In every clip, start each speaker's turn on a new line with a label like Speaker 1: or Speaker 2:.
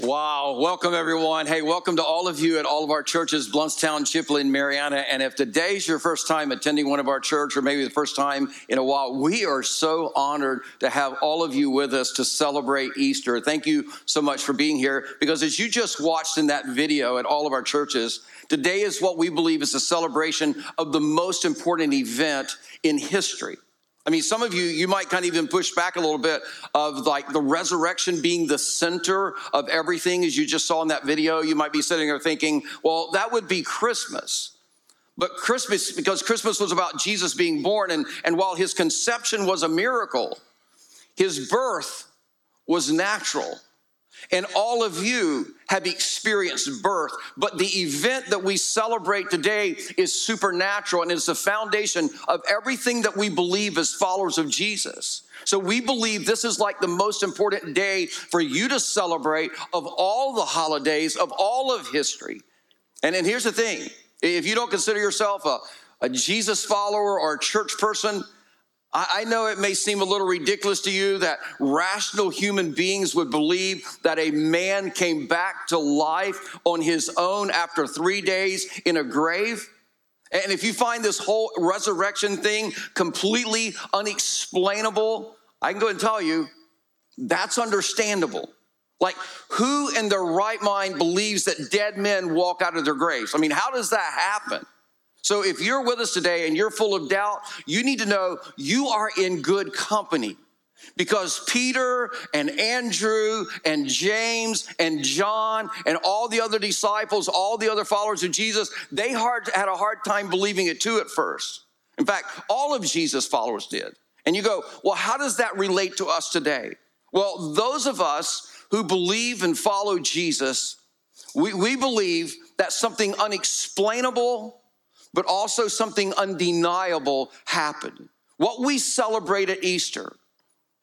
Speaker 1: Wow. Welcome, everyone. Hey, welcome to all of you at all of our churches, Blountstown, Chipley, Marianna. And if today's your first time attending one of our church or maybe the first time in a while, we are so honored to have all of you with us to celebrate Easter. Thank you so much for being here because as you just watched in that video at all of our churches, today is what we believe is a celebration of the most important event in history. I mean, some of you, you might kind of even push back a little bit of like the resurrection being the center of everything, as you just saw in that video. You might be sitting there thinking, well, that would be Christmas. But Christmas, because Christmas was about Jesus being born, and, and while his conception was a miracle, his birth was natural. And all of you have experienced birth. But the event that we celebrate today is supernatural and is the foundation of everything that we believe as followers of Jesus. So we believe this is like the most important day for you to celebrate of all the holidays, of all of history. And here's the thing if you don't consider yourself a, a Jesus follower or a church person, I know it may seem a little ridiculous to you that rational human beings would believe that a man came back to life on his own after three days in a grave. And if you find this whole resurrection thing completely unexplainable, I can go and tell you that's understandable. Like, who in their right mind believes that dead men walk out of their graves? I mean, how does that happen? So if you're with us today and you're full of doubt, you need to know you are in good company because Peter and Andrew and James and John and all the other disciples, all the other followers of Jesus, they had a hard time believing it too at first. In fact, all of Jesus' followers did. And you go, well, how does that relate to us today? Well, those of us who believe and follow Jesus, we, we believe that something unexplainable but also something undeniable happened. What we celebrate at Easter,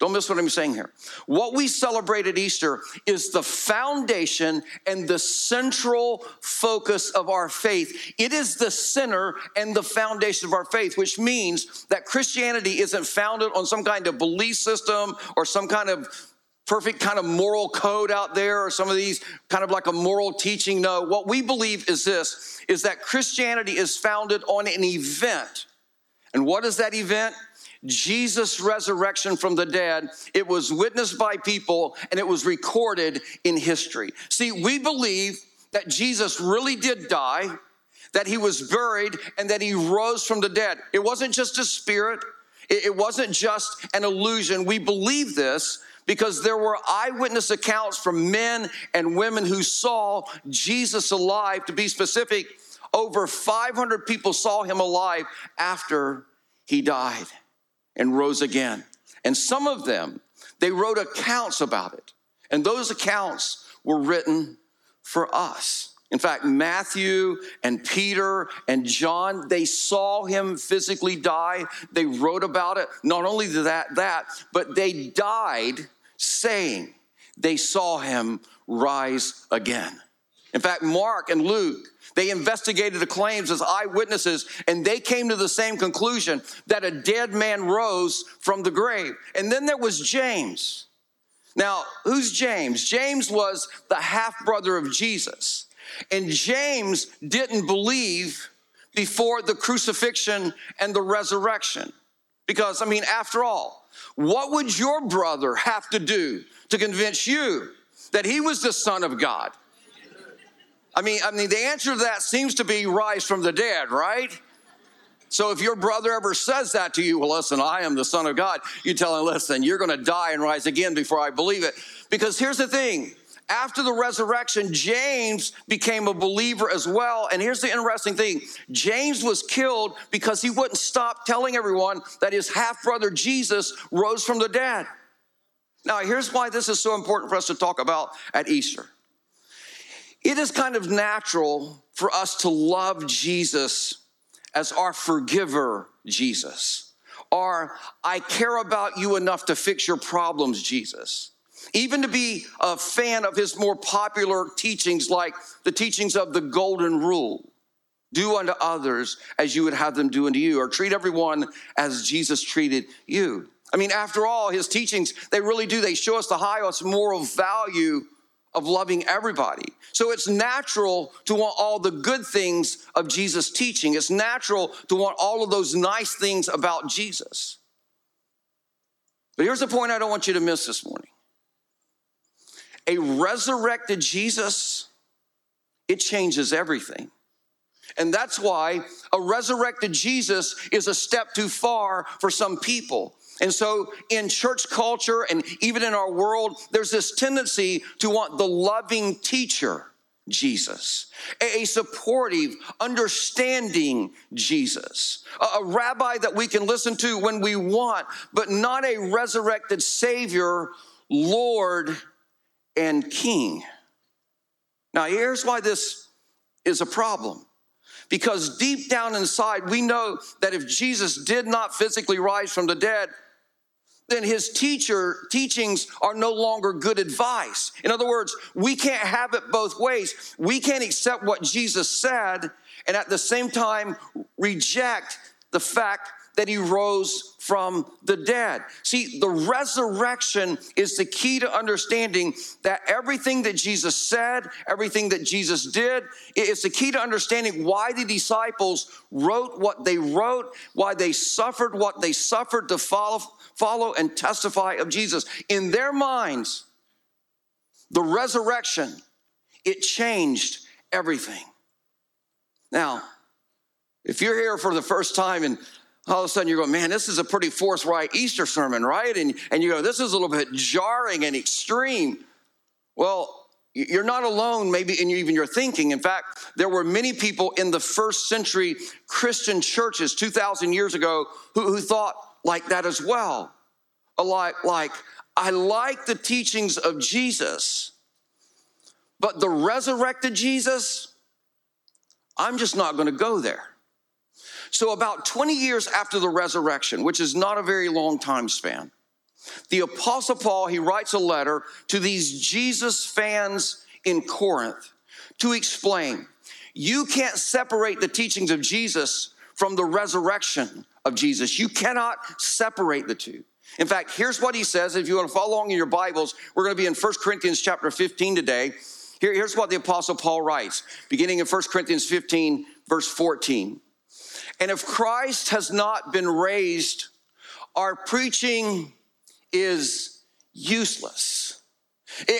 Speaker 1: don't miss what I'm saying here. What we celebrate at Easter is the foundation and the central focus of our faith. It is the center and the foundation of our faith, which means that Christianity isn't founded on some kind of belief system or some kind of perfect kind of moral code out there or some of these kind of like a moral teaching. No, what we believe is this is that Christianity is founded on an event. And what is that event? Jesus' resurrection from the dead. It was witnessed by people and it was recorded in history. See, we believe that Jesus really did die, that he was buried, and that he rose from the dead. It wasn't just a spirit, it wasn't just an illusion. We believe this because there were eyewitness accounts from men and women who saw Jesus alive. To be specific, over 500 people saw him alive after he died and rose again. And some of them, they wrote accounts about it. And those accounts were written for us. In fact, Matthew and Peter and John, they saw him physically die. They wrote about it. Not only that, that, but they died saying they saw him rise again. In fact, Mark and Luke, they investigated the claims as eyewitnesses and they came to the same conclusion that a dead man rose from the grave. And then there was James. Now, who's James? James was the half brother of Jesus. And James didn't believe before the crucifixion and the resurrection. Because, I mean, after all, what would your brother have to do to convince you that he was the Son of God? I mean, I mean, the answer to that seems to be rise from the dead, right? So if your brother ever says that to you, well, listen, I am the Son of God, you tell him, listen, you're going to die and rise again before I believe it. Because here's the thing after the resurrection, James became a believer as well. And here's the interesting thing James was killed because he wouldn't stop telling everyone that his half brother Jesus rose from the dead. Now, here's why this is so important for us to talk about at Easter. It is kind of natural for us to love Jesus as our forgiver, Jesus, or I care about you enough to fix your problems, Jesus even to be a fan of his more popular teachings, like the teachings of the Golden Rule do unto others as you would have them do unto you, or treat everyone as Jesus treated you. I mean, after all, his teachings, they really do, they show us the highest moral value of loving everybody. So it's natural to want all the good things of Jesus' teaching. It's natural to want all of those nice things about Jesus. But here's the point I don't want you to miss this morning a resurrected Jesus, it changes everything. And that's why a resurrected Jesus is a step too far for some people. And so, in church culture and even in our world, there's this tendency to want the loving teacher, Jesus, a supportive, understanding Jesus, a rabbi that we can listen to when we want, but not a resurrected Savior, Lord, and King. Now, here's why this is a problem. Because deep down inside, we know that if Jesus did not physically rise from the dead, then his teacher teachings are no longer good advice. In other words, we can't have it both ways. We can't accept what Jesus said and at the same time reject the fact that he rose from the dead. See, the resurrection is the key to understanding that everything that Jesus said, everything that Jesus did, it's the key to understanding why the disciples wrote what they wrote, why they suffered what they suffered to follow, follow and testify of Jesus. In their minds, the resurrection, it changed everything. Now, if you're here for the first time and all of a sudden you go, man, this is a pretty forthright Easter sermon, right? And, and you go, this is a little bit jarring and extreme. Well, you're not alone, maybe in even your thinking. In fact, there were many people in the first century Christian churches 2,000 years ago who, who thought like that as well. Like, like, I like the teachings of Jesus, but the resurrected Jesus, I'm just not going to go there. So, about 20 years after the resurrection, which is not a very long time span, the Apostle Paul, he writes a letter to these Jesus fans in Corinth to explain you can't separate the teachings of Jesus from the resurrection of Jesus. You cannot separate the two. In fact, here's what he says. If you want to follow along in your Bibles, we're going to be in 1 Corinthians chapter 15 today. Here, here's what the Apostle Paul writes, beginning in 1 Corinthians 15, verse 14. And if Christ has not been raised, our preaching is useless.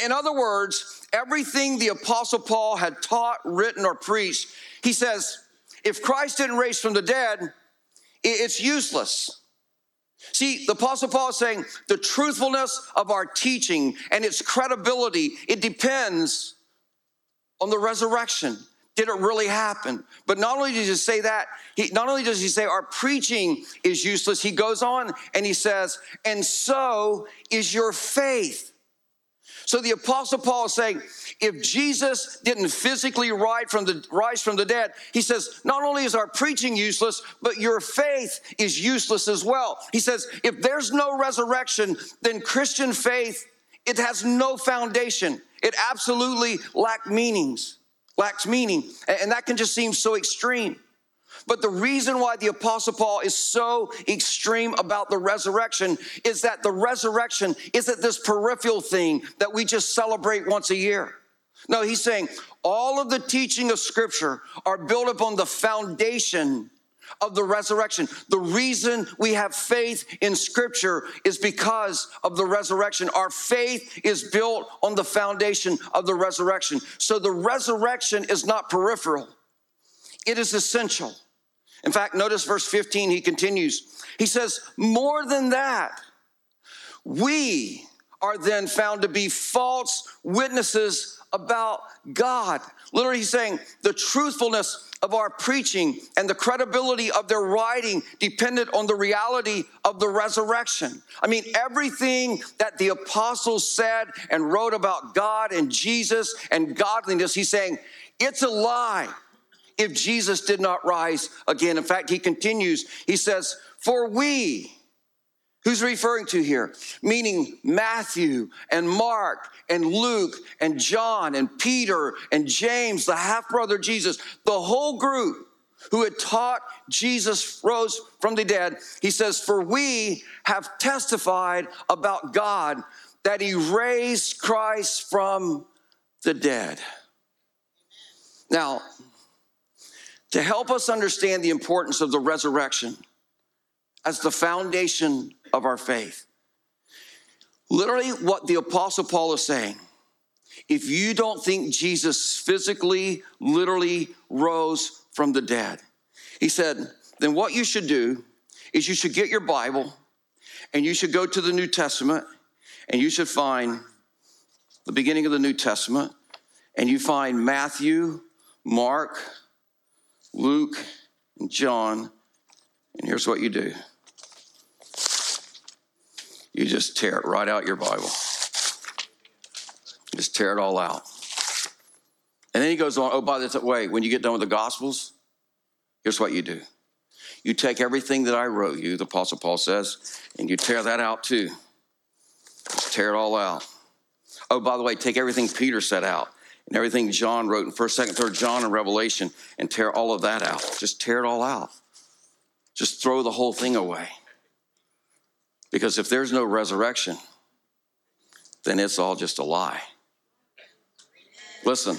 Speaker 1: In other words, everything the Apostle Paul had taught, written, or preached, he says, if Christ didn't raise from the dead, it's useless. See, the Apostle Paul is saying the truthfulness of our teaching and its credibility, it depends on the resurrection. Did it really happen? But not only does he say that, he, not only does he say our preaching is useless, he goes on and he says, and so is your faith. So the apostle Paul is saying, if Jesus didn't physically rise from the dead, he says, not only is our preaching useless, but your faith is useless as well. He says, if there's no resurrection, then Christian faith, it has no foundation. It absolutely lack meanings lacks meaning. And that can just seem so extreme. But the reason why the Apostle Paul is so extreme about the resurrection is that the resurrection isn't this peripheral thing that we just celebrate once a year. No, he's saying all of the teaching of Scripture are built upon the foundation of the resurrection. The reason we have faith in scripture is because of the resurrection. Our faith is built on the foundation of the resurrection. So the resurrection is not peripheral, it is essential. In fact, notice verse 15, he continues. He says, More than that, we are then found to be false witnesses about God. Literally, he's saying the truthfulness of our preaching and the credibility of their writing depended on the reality of the resurrection. I mean, everything that the apostles said and wrote about God and Jesus and godliness, he's saying it's a lie if Jesus did not rise again. In fact, he continues, he says, For we, Who's referring to here? Meaning Matthew and Mark and Luke and John and Peter and James, the half brother Jesus, the whole group who had taught Jesus rose from the dead. He says, For we have testified about God that he raised Christ from the dead. Now, to help us understand the importance of the resurrection as the foundation of our faith, literally what the Apostle Paul is saying if you don't think Jesus physically, literally rose from the dead, he said, then what you should do is you should get your Bible and you should go to the New Testament and you should find the beginning of the New Testament and you find Matthew, Mark, Luke, and John. And here's what you do you just tear it right out your Bible. Just tear it all out. And then he goes on, oh, by the way, when you get done with the Gospels, here's what you do. You take everything that I wrote you, the Apostle Paul says, and you tear that out too. Just tear it all out. Oh, by the way, take everything Peter said out and everything John wrote in 1st, 2nd, 3rd John and Revelation and tear all of that out. Just tear it all out. Just throw the whole thing away. Because if there's no resurrection, then it's all just a lie. Listen,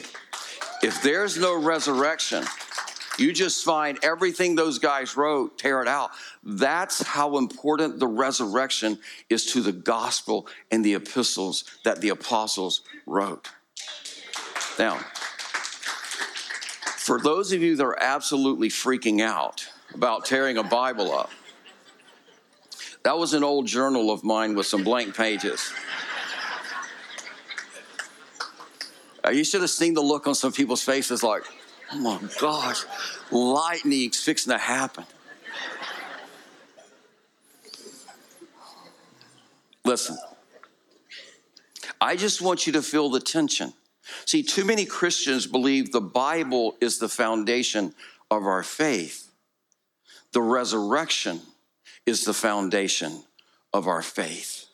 Speaker 1: if there's no resurrection, you just find everything those guys wrote, tear it out. That's how important the resurrection is to the gospel and the epistles that the apostles wrote. Now, for those of you that are absolutely freaking out about tearing a Bible up, that was an old journal of mine with some blank pages. Uh, you should have seen the look on some people's faces like, oh my gosh, lightning's fixing to happen. Listen, I just want you to feel the tension. See, too many Christians believe the Bible is the foundation of our faith. The resurrection is the foundation of our faith.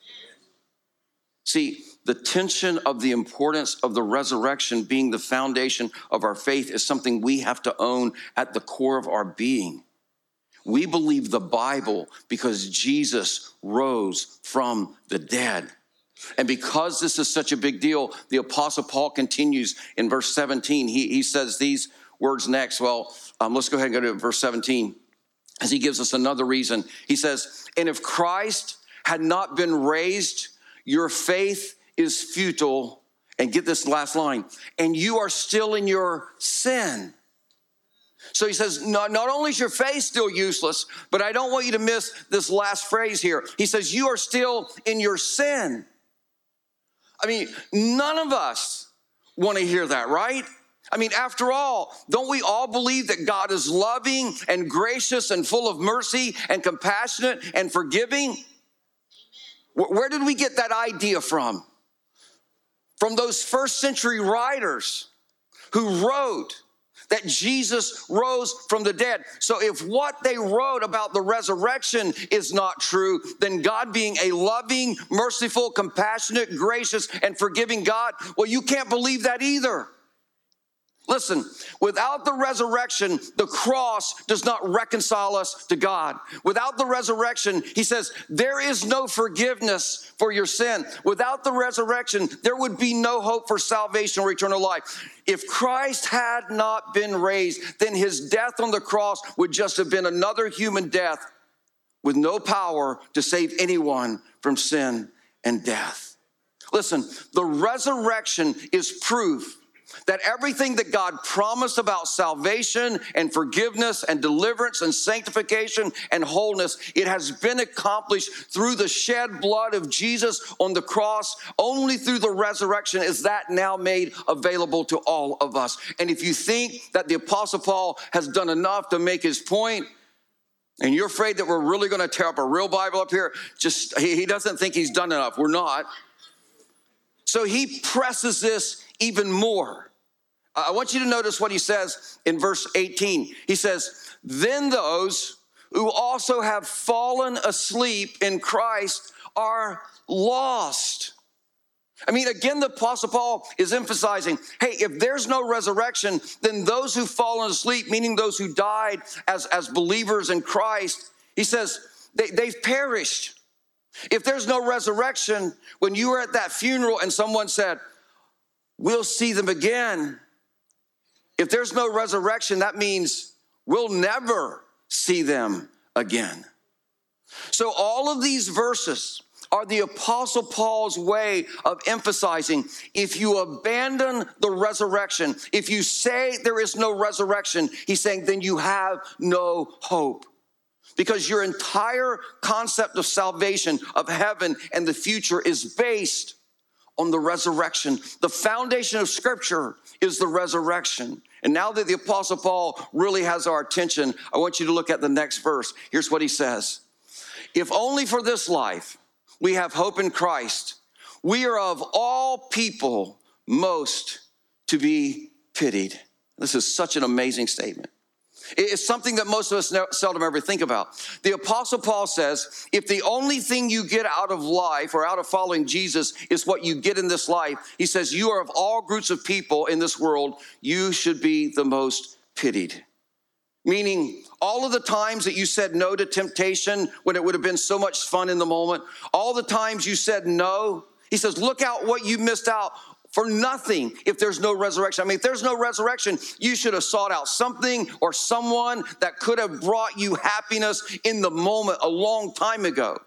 Speaker 1: See, the tension of the importance of the resurrection being the foundation of our faith is something we have to own at the core of our being. We believe the Bible because Jesus rose from the dead. And because this is such a big deal, the Apostle Paul continues in verse 17. He, he says these words next. Well, um, let's go ahead and go to verse 17 as he gives us another reason. He says, And if Christ had not been raised, your faith is futile. And get this last line, and you are still in your sin. So he says, not, not only is your faith still useless, but I don't want you to miss this last phrase here. He says, You are still in your sin. I mean, none of us want to hear that, right? I mean, after all, don't we all believe that God is loving and gracious and full of mercy and compassionate and forgiving? Where did we get that idea from? from those first century writers who wrote that Jesus rose from the dead. So if what they wrote about the resurrection is not true, then God being a loving, merciful, compassionate, gracious, and forgiving God, well, you can't believe that either. Listen, without the resurrection, the cross does not reconcile us to God. Without the resurrection, he says, there is no forgiveness for your sin. Without the resurrection, there would be no hope for salvation or eternal life. If Christ had not been raised, then his death on the cross would just have been another human death with no power to save anyone from sin and death. Listen, the resurrection is proof that everything that God promised about salvation and forgiveness and deliverance and sanctification and wholeness, it has been accomplished through the shed blood of Jesus on the cross. Only through the resurrection is that now made available to all of us. And if you think that the Apostle Paul has done enough to make his point, and you're afraid that we're really going to tear up a real Bible up here, just he doesn't think he's done enough. We're not. So he presses this even more. I want you to notice what he says in verse 18. He says, Then those who also have fallen asleep in Christ are lost. I mean, again, the Apostle Paul is emphasizing hey, if there's no resurrection, then those who've fallen asleep, meaning those who died as, as believers in Christ, he says, they, they've perished. If there's no resurrection, when you were at that funeral and someone said, we'll see them again. If there's no resurrection, that means we'll never see them again. So, all of these verses are the Apostle Paul's way of emphasizing if you abandon the resurrection, if you say there is no resurrection, he's saying then you have no hope. Because your entire concept of salvation, of heaven, and the future is based on the resurrection. The foundation of Scripture is the resurrection. And now that the Apostle Paul really has our attention, I want you to look at the next verse. Here's what he says If only for this life we have hope in Christ, we are of all people most to be pitied. This is such an amazing statement. It's something that most of us seldom ever think about. The Apostle Paul says if the only thing you get out of life or out of following Jesus is what you get in this life, he says, you are of all groups of people in this world, you should be the most pitied. Meaning, all of the times that you said no to temptation when it would have been so much fun in the moment, all the times you said no, he says, look out what you missed out for nothing if there's no resurrection. I mean, if there's no resurrection, you should have sought out something or someone that could have brought you happiness in the moment a long time ago.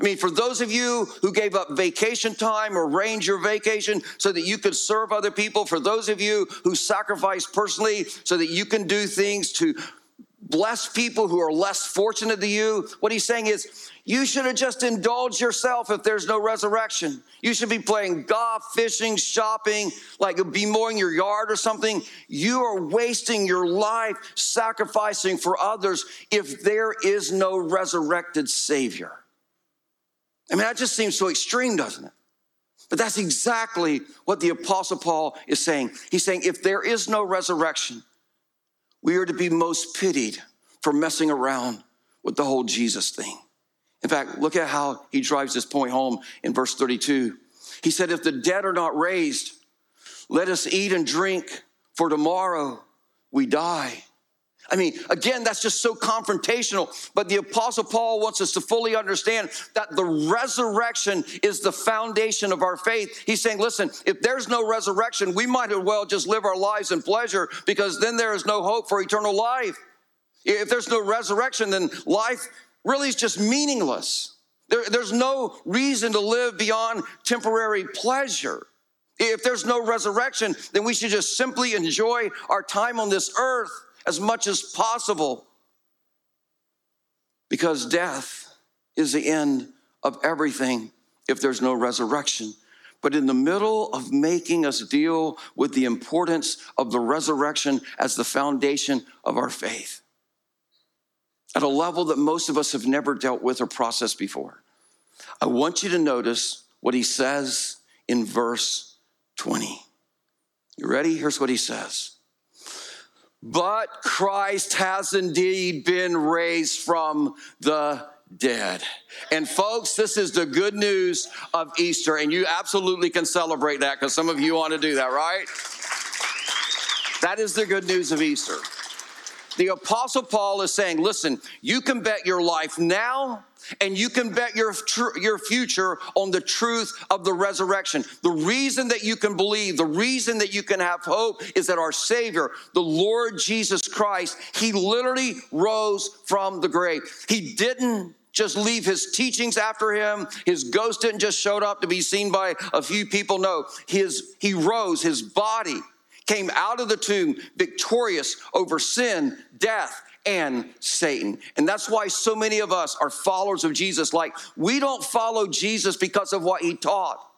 Speaker 1: I mean, for those of you who gave up vacation time or arranged your vacation so that you could serve other people, for those of you who sacrificed personally so that you can do things to bless people who are less fortunate than you, what he's saying is you should have just indulged yourself if there's no resurrection. You should be playing golf, fishing, shopping, like be mowing your yard or something. You are wasting your life sacrificing for others if there is no resurrected Savior. I mean, that just seems so extreme, doesn't it? But that's exactly what the Apostle Paul is saying. He's saying, if there is no resurrection, we are to be most pitied for messing around with the whole Jesus thing. In fact, look at how he drives this point home in verse 32. He said, If the dead are not raised, let us eat and drink, for tomorrow we die. I mean, again, that's just so confrontational. But the Apostle Paul wants us to fully understand that the resurrection is the foundation of our faith. He's saying, listen, if there's no resurrection, we might as well just live our lives in pleasure because then there is no hope for eternal life. If there's no resurrection, then life really is just meaningless. There, there's no reason to live beyond temporary pleasure. If there's no resurrection, then we should just simply enjoy our time on this earth as much as possible because death is the end of everything if there's no resurrection. But in the middle of making us deal with the importance of the resurrection as the foundation of our faith, at a level that most of us have never dealt with or processed before, I want you to notice what he says in verse 20. You ready? Here's what he says but Christ has indeed been raised from the dead. And folks, this is the good news of Easter, and you absolutely can celebrate that because some of you want to do that, right? That is the good news of Easter. The Apostle Paul is saying, listen, you can bet your life now and you can bet your, tr- your future on the truth of the resurrection. The reason that you can believe, the reason that you can have hope is that our Savior, the Lord Jesus Christ, He literally rose from the grave. He didn't just leave his teachings after him. His ghost didn't just show up to be seen by a few people. No, his, he rose, his body came out of the tomb victorious over sin, death, and Satan. And that's why so many of us are followers of Jesus. Like, we don't follow Jesus because of what he taught.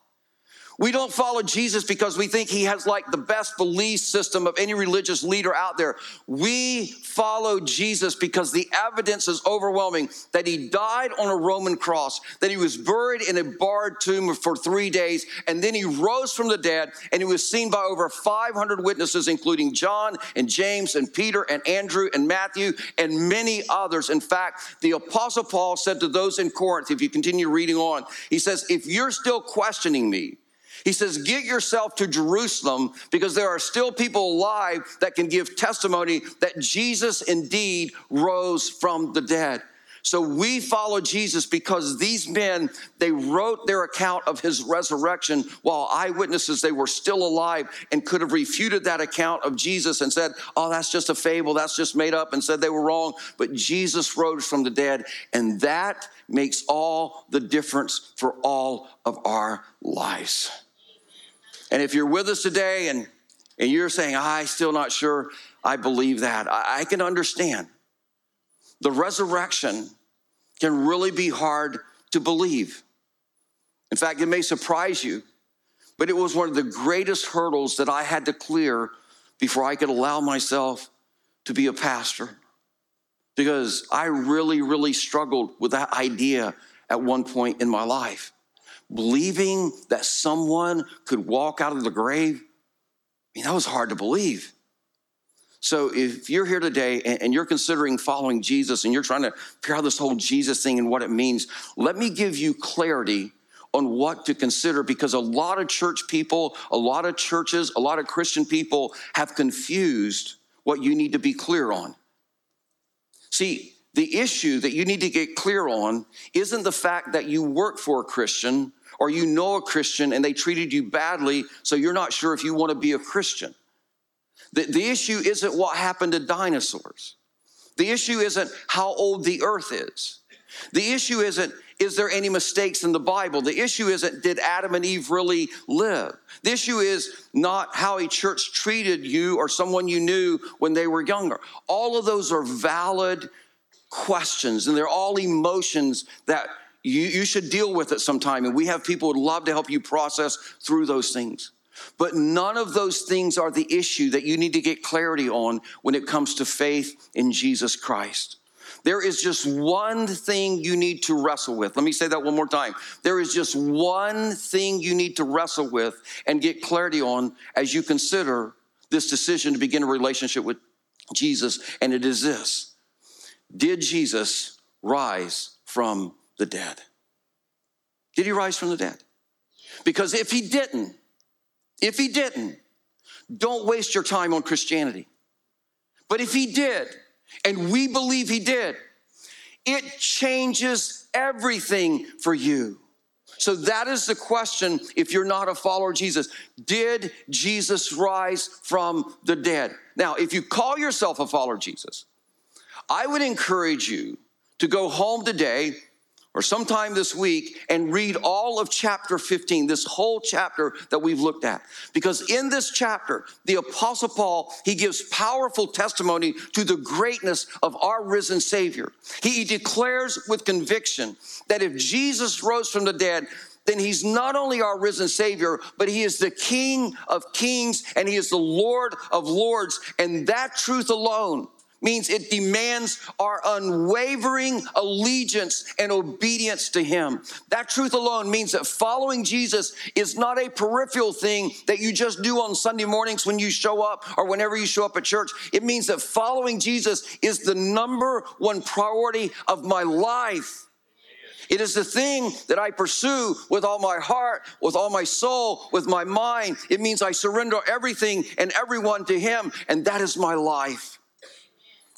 Speaker 1: We don't follow Jesus because we think he has like the best belief system of any religious leader out there. We follow Jesus because the evidence is overwhelming that he died on a Roman cross, that he was buried in a barred tomb for three days, and then he rose from the dead and he was seen by over 500 witnesses, including John and James and Peter and Andrew and Matthew and many others. In fact, the Apostle Paul said to those in Corinth, if you continue reading on, he says, If you're still questioning me, he says, Get yourself to Jerusalem because there are still people alive that can give testimony that Jesus indeed rose from the dead. So we follow Jesus because these men, they wrote their account of his resurrection while eyewitnesses, they were still alive and could have refuted that account of Jesus and said, oh, that's just a fable, that's just made up, and said they were wrong. But Jesus rose from the dead, and that makes all the difference for all of our lives. And if you're with us today and, and you're saying, I'm still not sure I believe that, I, I can understand the resurrection can really be hard to believe. In fact, it may surprise you, but it was one of the greatest hurdles that I had to clear before I could allow myself to be a pastor. Because I really, really struggled with that idea at one point in my life. Believing that someone could walk out of the grave, I mean, that was hard to believe. So if you're here today and you're considering following Jesus and you're trying to figure out this whole Jesus thing and what it means, let me give you clarity on what to consider because a lot of church people, a lot of churches, a lot of Christian people have confused what you need to be clear on. See, the issue that you need to get clear on isn't the fact that you work for a Christian or you know a Christian and they treated you badly, so you're not sure if you want to be a Christian. The, the issue isn't what happened to dinosaurs. The issue isn't how old the earth is. The issue isn't, is there any mistakes in the Bible? The issue isn't, did Adam and Eve really live? The issue is not how a church treated you or someone you knew when they were younger. All of those are valid questions and they're all emotions that you, you should deal with it sometime. And we have people who would love to help you process through those things. But none of those things are the issue that you need to get clarity on when it comes to faith in Jesus Christ. There is just one thing you need to wrestle with. Let me say that one more time. There is just one thing you need to wrestle with and get clarity on as you consider this decision to begin a relationship with Jesus, and it is this Did Jesus rise from the dead? Did he rise from the dead? Because if he didn't, if he didn't, don't waste your time on Christianity. But if he did, and we believe he did, it changes everything for you. So that is the question if you're not a follower of Jesus. Did Jesus rise from the dead? Now, if you call yourself a follower of Jesus, I would encourage you to go home today or sometime this week and read all of chapter 15, this whole chapter that we've looked at. Because in this chapter, the apostle Paul, he gives powerful testimony to the greatness of our risen savior. He declares with conviction that if Jesus rose from the dead, then he's not only our risen Savior, but he is the King of kings and he is the Lord of lords. And that truth alone means it demands our unwavering allegiance and obedience to Him. That truth alone means that following Jesus is not a peripheral thing that you just do on Sunday mornings when you show up or whenever you show up at church. It means that following Jesus is the number one priority of my life. It is the thing that I pursue with all my heart, with all my soul, with my mind. It means I surrender everything and everyone to Him, and that is my life.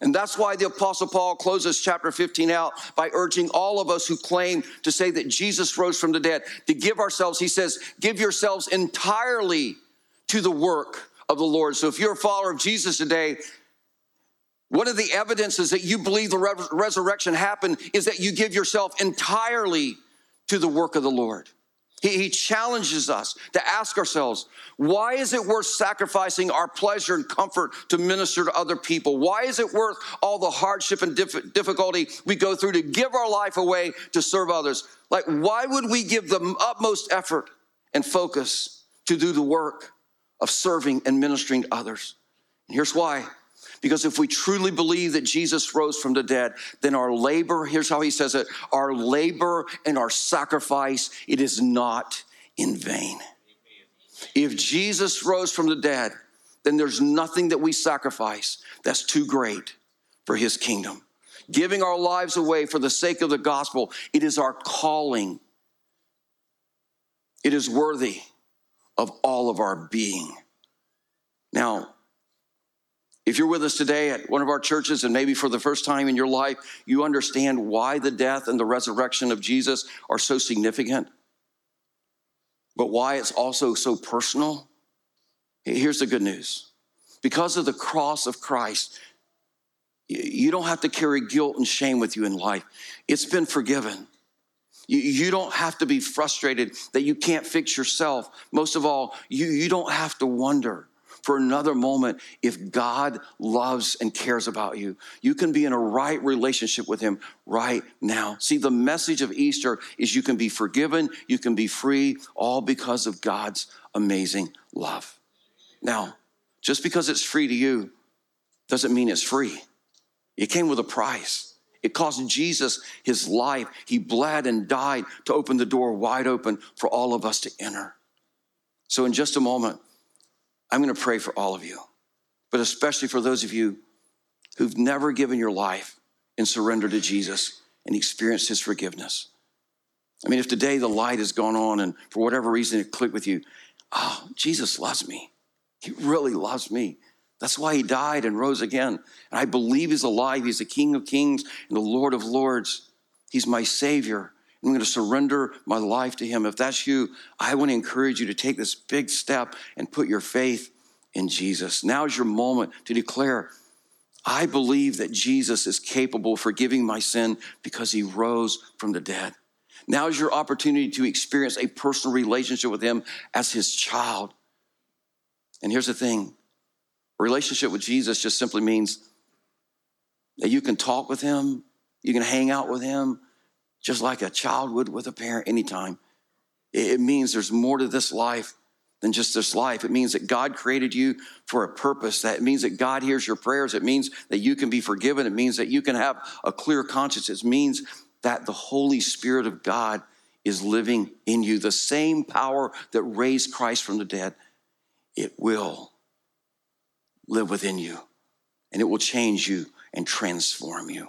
Speaker 1: And that's why the Apostle Paul closes chapter 15 out by urging all of us who claim to say that Jesus rose from the dead to give ourselves, he says, give yourselves entirely to the work of the Lord. So if you're a follower of Jesus today, one of the evidences that you believe the resurrection happened is that you give yourself entirely to the work of the Lord. He, challenges us to ask ourselves, why is it worth sacrificing our pleasure and comfort to minister to other people? Why is it worth all the hardship and difficulty we go through to give our life away to serve others? Like, why would we give the utmost effort and focus to do the work of serving and ministering to others? And here's why because if we truly believe that Jesus rose from the dead, then our labor, here's how he says it, our labor and our sacrifice, it is not in vain. If Jesus rose from the dead, then there's nothing that we sacrifice that's too great for his kingdom. Giving our lives away for the sake of the gospel, it is our calling. It is worthy of all of our being. Now, If you're with us today at one of our churches and maybe for the first time in your life, you understand why the death and the resurrection of Jesus are so significant, but why it's also so personal. Here's the good news because of the cross of Christ, you don't have to carry guilt and shame with you in life. It's been forgiven. You, don't have to be frustrated that you can't fix yourself. Most of all, you, don't have to wonder for another moment if God loves and cares about you. You can be in a right relationship with Him right now. See, the message of Easter is you can be forgiven, you can be free, all because of God's amazing love. Now, just because it's free to you doesn't mean it's free. It came with a price. It cost Jesus his life. He bled and died to open the door wide open for all of us to enter. So, in just a moment, I'm going to pray for all of you, but especially for those of you who've never given your life in surrender to Jesus and experienced his forgiveness. I mean, if today the light has gone on and for whatever reason it clicked with you, oh, Jesus loves me. He really loves me. That's why he died and rose again. And I believe he's alive. He's the King of kings and the Lord of lords. He's my Savior. I'm going to surrender my life to Him. If that's you, I want to encourage you to take this big step and put your faith in Jesus. Now is your moment to declare, I believe that Jesus is capable of forgiving my sin because He rose from the dead. Now is your opportunity to experience a personal relationship with Him as His child. And here's the thing a relationship with Jesus just simply means that you can talk with Him, you can hang out with Him, just like a child would with a parent anytime. It means there's more to this life than just this life. It means that God created you for a purpose. That means that God hears your prayers. It means that you can be forgiven. It means that you can have a clear conscience. It means that the Holy Spirit of God is living in you. The same power that raised Christ from the dead, it will live within you and it will change you and transform you.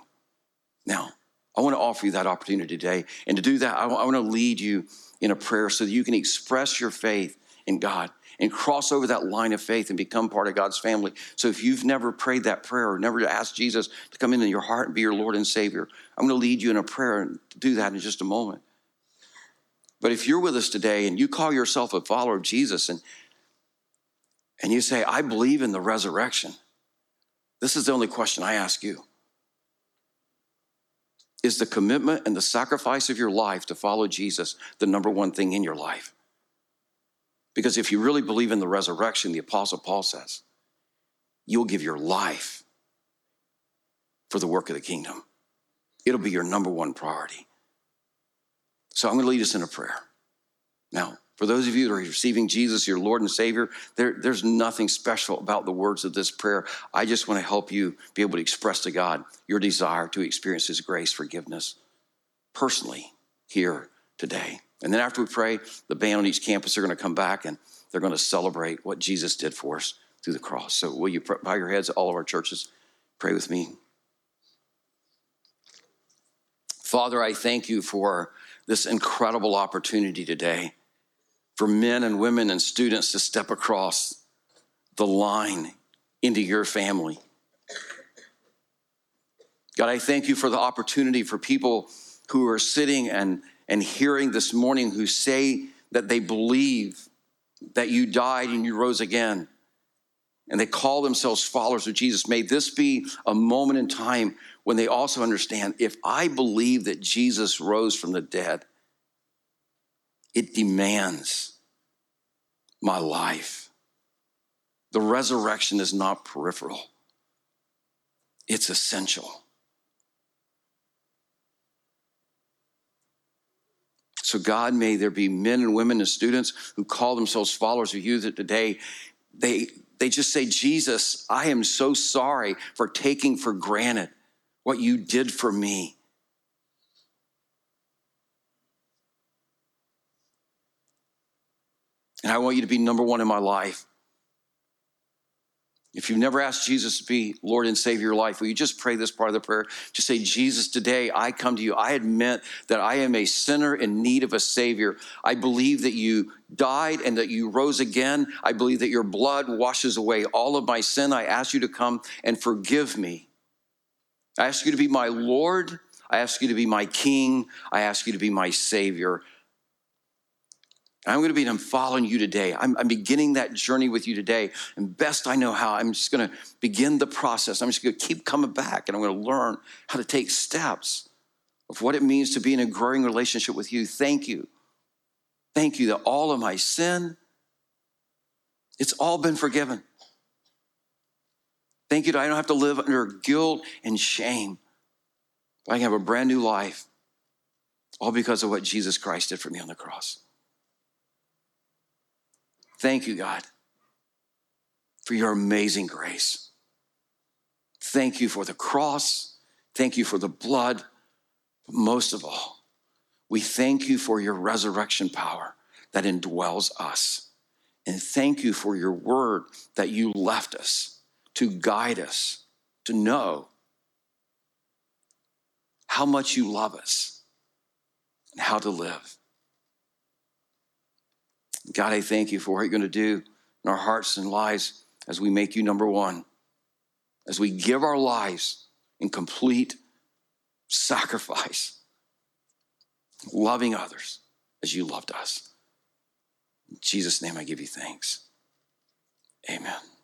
Speaker 1: Now, I want to offer you that opportunity today. And to do that, I want to lead you in a prayer so that you can express your faith in God and cross over that line of faith and become part of God's family. So if you've never prayed that prayer or never asked Jesus to come into your heart and be your Lord and Savior, I'm going to lead you in a prayer and do that in just a moment. But if you're with us today and you call yourself a follower of Jesus and and you say, I believe in the resurrection, this is the only question I ask you is the commitment and the sacrifice of your life to follow Jesus the number one thing in your life? Because if you really believe in the resurrection, the Apostle Paul says, you'll give your life for the work of the kingdom. It'll be your number one priority. So I'm going to lead us in a prayer. Now, for those of you that are receiving Jesus, your Lord and Savior, there, there's nothing special about the words of this prayer. I just want to help you be able to express to God your desire to experience His grace, forgiveness personally here today. And then after we pray, the band on each campus are going to come back and they're going to celebrate what Jesus did for us through the cross. So will you bow your heads at all of our churches? Pray with me. Father, I thank you for this incredible opportunity today for men and women and students to step across the line into your family. God, I thank you for the opportunity for people who are sitting and, and hearing this morning who say that they believe that you died and you rose again. And they call themselves followers of Jesus. May this be a moment in time when they also understand if I believe that Jesus rose from the dead, it demands my life. The resurrection is not peripheral, it's essential. So, God, may there be men and women and students who call themselves followers of you that today they, they just say, Jesus, I am so sorry for taking for granted what you did for me. And I want you to be number one in my life. If you've never asked Jesus to be Lord and Savior of your life, will you just pray this part of the prayer? Just say, Jesus, today I come to you. I admit that I am a sinner in need of a Savior. I believe that you died and that you rose again. I believe that your blood washes away all of my sin. I ask you to come and forgive me. I ask you to be my Lord. I ask you to be my King. I ask you to be my Savior. I'm going to be I'm following you today. I'm, I'm, beginning that journey with you today. And best I know how, I'm just going to begin the process. I'm just going to keep coming back and I'm going to learn how to take steps of what it means to be in a growing relationship with you. Thank you. Thank you that all of my sin, it's all been forgiven. Thank you that I don't have to live under guilt and shame. I can have a brand new life, all because of what Jesus Christ did for me on the cross. Thank you, God, for your amazing grace. Thank you for the cross. Thank you for the blood. But most of all, we thank you for your resurrection power that indwells us. And thank you for your word that you left us to guide us, to know how much you love us and how to live. God, I thank you for what you're going to do in our hearts and lives as we make you number one, as we give our lives in complete sacrifice, loving others as you loved us. In Jesus' name, I give you thanks. Amen.